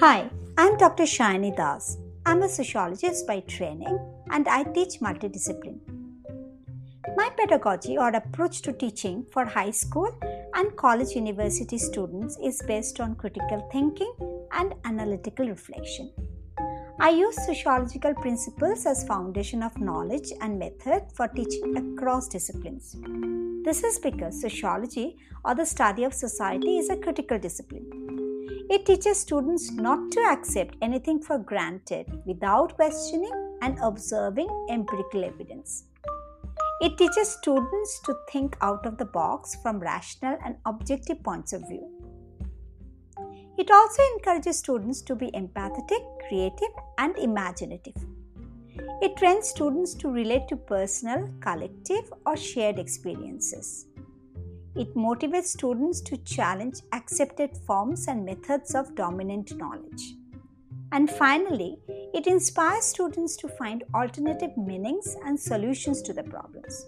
Hi, I'm Dr. Shani Das. I'm a sociologist by training and I teach multidiscipline. My pedagogy or approach to teaching for high school and college university students is based on critical thinking and analytical reflection. I use sociological principles as foundation of knowledge and method for teaching across disciplines. This is because sociology or the study of society is a critical discipline. It teaches students not to accept anything for granted without questioning and observing empirical evidence. It teaches students to think out of the box from rational and objective points of view. It also encourages students to be empathetic, creative, and imaginative. It trains students to relate to personal, collective, or shared experiences. It motivates students to challenge accepted forms and methods of dominant knowledge. And finally, it inspires students to find alternative meanings and solutions to the problems.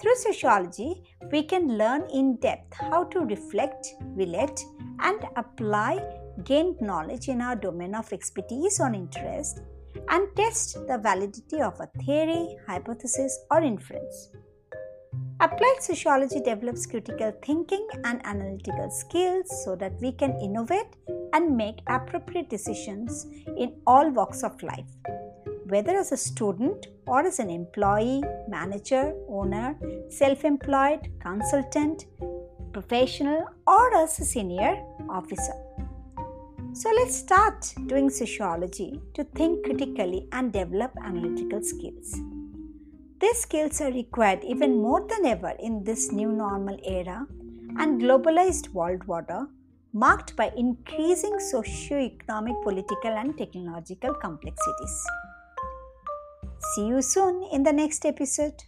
Through sociology, we can learn in depth how to reflect, relate, and apply gained knowledge in our domain of expertise or interest and test the validity of a theory, hypothesis, or inference. Applied sociology develops critical thinking and analytical skills so that we can innovate and make appropriate decisions in all walks of life, whether as a student or as an employee, manager, owner, self employed, consultant, professional, or as a senior officer. So let's start doing sociology to think critically and develop analytical skills. These skills are required even more than ever in this new normal era and globalized world order marked by increasing socio-economic, political, and technological complexities. See you soon in the next episode.